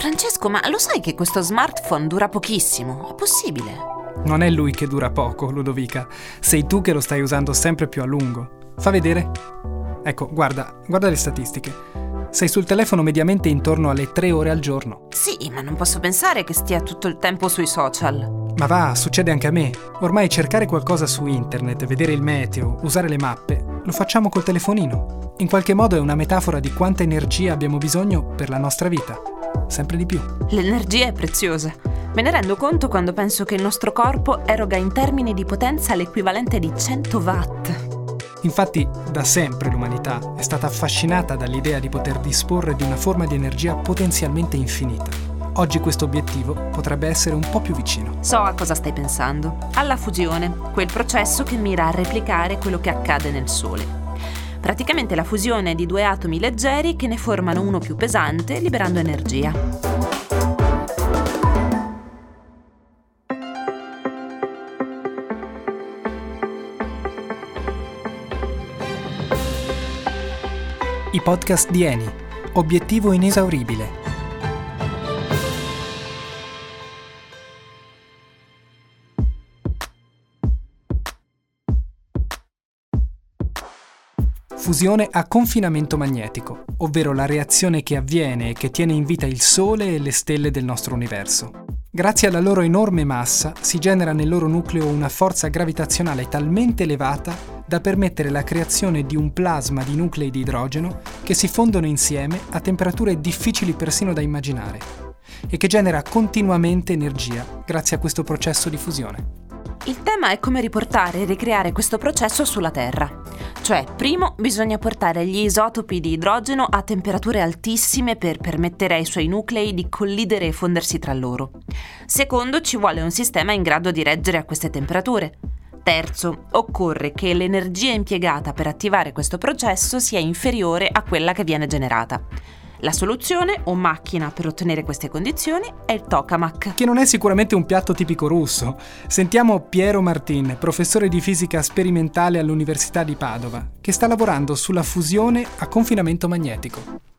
Francesco, ma lo sai che questo smartphone dura pochissimo? È possibile? Non è lui che dura poco, Ludovica. Sei tu che lo stai usando sempre più a lungo. Fa vedere. Ecco, guarda, guarda le statistiche. Sei sul telefono mediamente intorno alle tre ore al giorno. Sì, ma non posso pensare che stia tutto il tempo sui social. Ma va, succede anche a me. Ormai cercare qualcosa su internet, vedere il meteo, usare le mappe, lo facciamo col telefonino. In qualche modo è una metafora di quanta energia abbiamo bisogno per la nostra vita. Sempre di più. L'energia è preziosa. Me ne rendo conto quando penso che il nostro corpo eroga in termini di potenza l'equivalente di 100 watt. Infatti, da sempre l'umanità è stata affascinata dall'idea di poter disporre di una forma di energia potenzialmente infinita. Oggi questo obiettivo potrebbe essere un po' più vicino. So a cosa stai pensando. Alla fusione, quel processo che mira a replicare quello che accade nel Sole. Praticamente la fusione di due atomi leggeri che ne formano uno più pesante, liberando energia. I podcast di Eni. Obiettivo inesauribile. Fusione a confinamento magnetico, ovvero la reazione che avviene e che tiene in vita il Sole e le stelle del nostro universo. Grazie alla loro enorme massa si genera nel loro nucleo una forza gravitazionale talmente elevata da permettere la creazione di un plasma di nuclei di idrogeno che si fondono insieme a temperature difficili persino da immaginare e che genera continuamente energia grazie a questo processo di fusione. Il tema è come riportare e ricreare questo processo sulla Terra. Cioè, primo, bisogna portare gli isotopi di idrogeno a temperature altissime per permettere ai suoi nuclei di collidere e fondersi tra loro. Secondo, ci vuole un sistema in grado di reggere a queste temperature. Terzo, occorre che l'energia impiegata per attivare questo processo sia inferiore a quella che viene generata. La soluzione o macchina per ottenere queste condizioni è il tokamak. Che non è sicuramente un piatto tipico russo. Sentiamo Piero Martin, professore di fisica sperimentale all'Università di Padova, che sta lavorando sulla fusione a confinamento magnetico.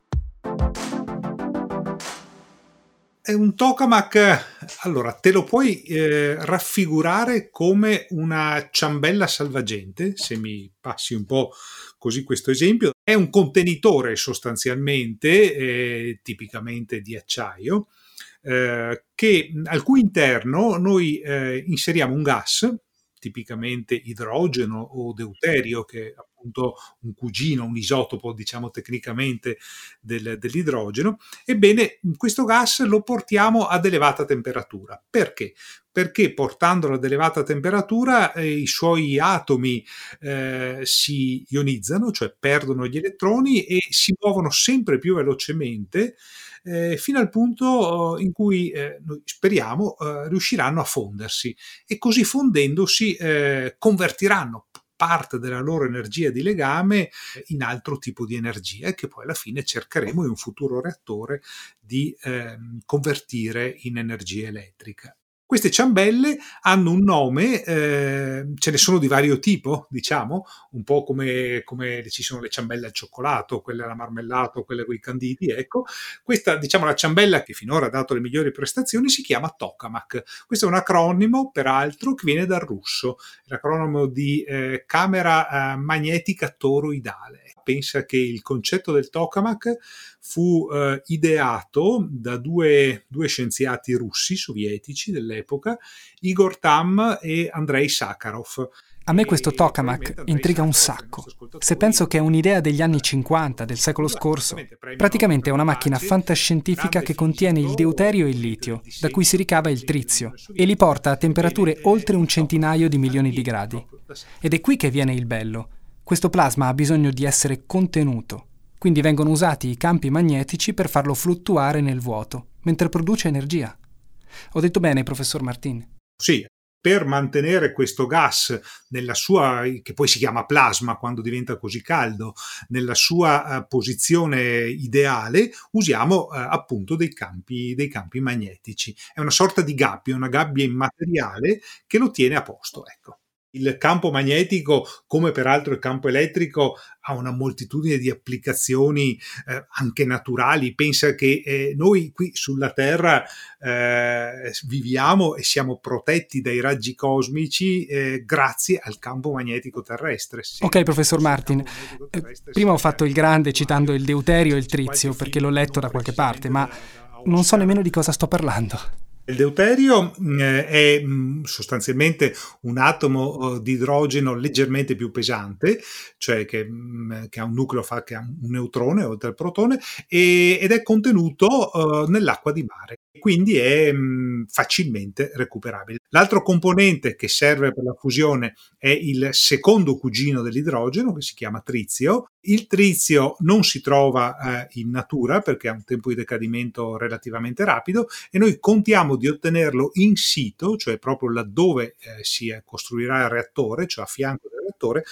È un tokamak, allora te lo puoi eh, raffigurare come una ciambella salvagente, se mi passi un po' così questo esempio. È un contenitore sostanzialmente, eh, tipicamente di acciaio, eh, che, al cui interno noi eh, inseriamo un gas, tipicamente idrogeno o deuterio, che appunto un cugino, un isotopo, diciamo tecnicamente, del, dell'idrogeno, ebbene questo gas lo portiamo ad elevata temperatura. Perché? Perché portandolo ad elevata temperatura eh, i suoi atomi eh, si ionizzano, cioè perdono gli elettroni e si muovono sempre più velocemente eh, fino al punto in cui eh, noi speriamo eh, riusciranno a fondersi e così fondendosi eh, convertiranno parte della loro energia di legame in altro tipo di energia che poi alla fine cercheremo in un futuro reattore di eh, convertire in energia elettrica. Queste ciambelle hanno un nome, eh, ce ne sono di vario tipo, diciamo, un po' come, come, ci sono le ciambelle al cioccolato, quelle alla marmellato, quelle con i canditi, ecco. Questa, diciamo, la ciambella che finora ha dato le migliori prestazioni si chiama tokamak. Questo è un acronimo, peraltro, che viene dal russo, l'acronimo di eh, camera eh, magnetica toroidale pensa che il concetto del tokamak fu eh, ideato da due, due, scienziati russi sovietici dell'epoca, Igor Tam e Andrei Sakharov. A me questo tokamak intriga un sacco. Se penso che è un'idea degli anni 50 del secolo scorso, praticamente è una macchina fantascientifica che contiene il deuterio e il litio, da cui si ricava il trizio, e li porta a temperature oltre un centinaio di milioni di gradi. Ed è qui che viene il bello. Questo plasma ha bisogno di essere contenuto, quindi vengono usati i campi magnetici per farlo fluttuare nel vuoto, mentre produce energia. Ho detto bene, professor Martin? Sì, per mantenere questo gas nella sua, che poi si chiama plasma quando diventa così caldo, nella sua uh, posizione ideale, usiamo uh, appunto dei campi, dei campi, magnetici. È una sorta di gabbia, una gabbia immateriale che lo tiene a posto. Ecco. Il campo magnetico, come peraltro il campo elettrico, ha una moltitudine di applicazioni eh, anche naturali. Pensa che eh, noi qui sulla Terra eh, viviamo e siamo protetti dai raggi cosmici eh, grazie al campo magnetico terrestre. Sì, ok, professor Martin. Eh, prima ho fatto il grande citando il deuterio e il trizio perché l'ho letto da qualche parte, ma non so nemmeno di cosa sto parlando. Il deuterio eh, è mm, sostanzialmente un atomo eh, di idrogeno leggermente più pesante, cioè che, mm, che ha un nucleo fa, che ha un neutrone oltre al protone, e, ed è contenuto uh, nell'acqua di mare quindi è mm, facilmente recuperabile. L'altro componente che serve per la fusione è il secondo cugino dell'idrogeno che si chiama trizio. Il trizio non si trova eh, in natura perché ha un tempo di decadimento relativamente rapido e noi contiamo di ottenerlo in sito, cioè proprio laddove eh, si costruirà il reattore, cioè a fianco del reattore,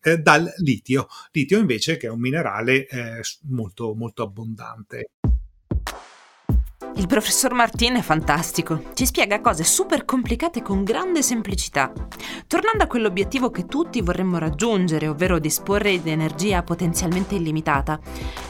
eh, dal litio. Litio invece che è un minerale eh, molto, molto abbondante. Il professor Martin è fantastico, ci spiega cose super complicate con grande semplicità. Tornando a quell'obiettivo che tutti vorremmo raggiungere, ovvero disporre di energia potenzialmente illimitata,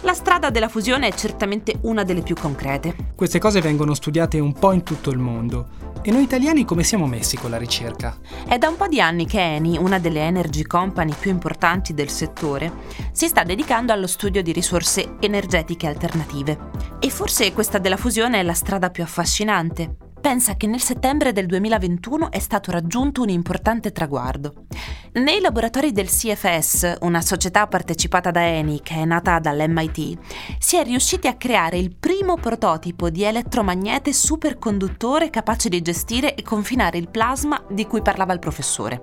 la strada della fusione è certamente una delle più concrete. Queste cose vengono studiate un po' in tutto il mondo. E noi italiani come siamo messi con la ricerca? È da un po' di anni che Eni, una delle energy company più importanti del settore, si sta dedicando allo studio di risorse energetiche alternative. E forse questa della fusione è la strada più affascinante. Pensa che nel settembre del 2021 è stato raggiunto un importante traguardo. Nei laboratori del CFS, una società partecipata da Eni che è nata dall'MIT, si è riusciti a creare il primo prototipo di elettromagnete superconduttore capace di gestire e confinare il plasma di cui parlava il professore.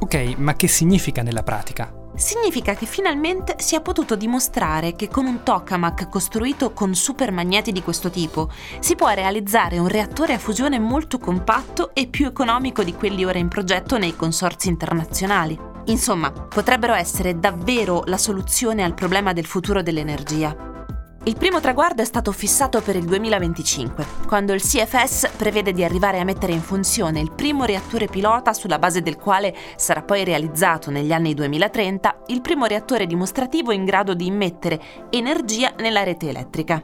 Ok, ma che significa nella pratica? Significa che finalmente si è potuto dimostrare che con un tokamak costruito con supermagneti di questo tipo si può realizzare un reattore a fusione molto compatto e più economico di quelli ora in progetto nei consorzi internazionali. Insomma, potrebbero essere davvero la soluzione al problema del futuro dell'energia. Il primo traguardo è stato fissato per il 2025, quando il CFS prevede di arrivare a mettere in funzione il primo reattore pilota sulla base del quale sarà poi realizzato negli anni 2030 il primo reattore dimostrativo in grado di immettere energia nella rete elettrica.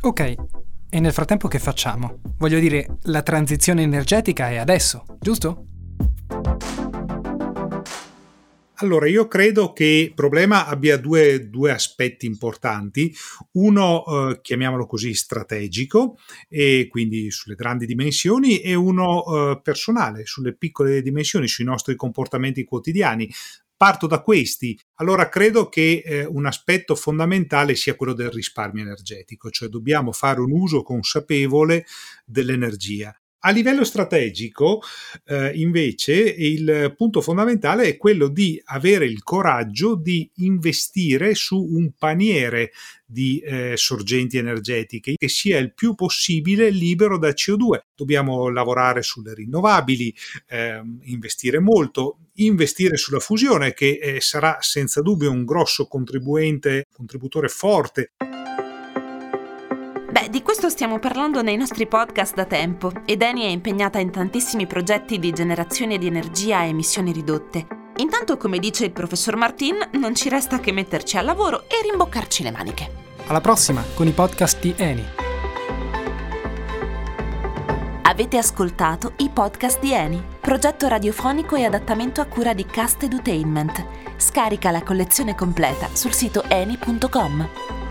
Ok, e nel frattempo che facciamo? Voglio dire, la transizione energetica è adesso, giusto? Allora, io credo che il problema abbia due, due aspetti importanti. Uno, eh, chiamiamolo così, strategico, e quindi sulle grandi dimensioni, e uno eh, personale, sulle piccole dimensioni, sui nostri comportamenti quotidiani. Parto da questi. Allora credo che eh, un aspetto fondamentale sia quello del risparmio energetico, cioè dobbiamo fare un uso consapevole dell'energia. A livello strategico, eh, invece, il punto fondamentale è quello di avere il coraggio di investire su un paniere di eh, sorgenti energetiche che sia il più possibile libero da CO2. Dobbiamo lavorare sulle rinnovabili, eh, investire molto, investire sulla fusione che eh, sarà senza dubbio un grosso contribuente, contributore forte. Questo stiamo parlando nei nostri podcast da tempo ed Eni è impegnata in tantissimi progetti di generazione di energia a emissioni ridotte. Intanto, come dice il professor Martin, non ci resta che metterci al lavoro e rimboccarci le maniche. Alla prossima con i podcast di Eni. Avete ascoltato i podcast di Eni, progetto radiofonico e adattamento a cura di Cast Edutainment. Scarica la collezione completa sul sito eni.com.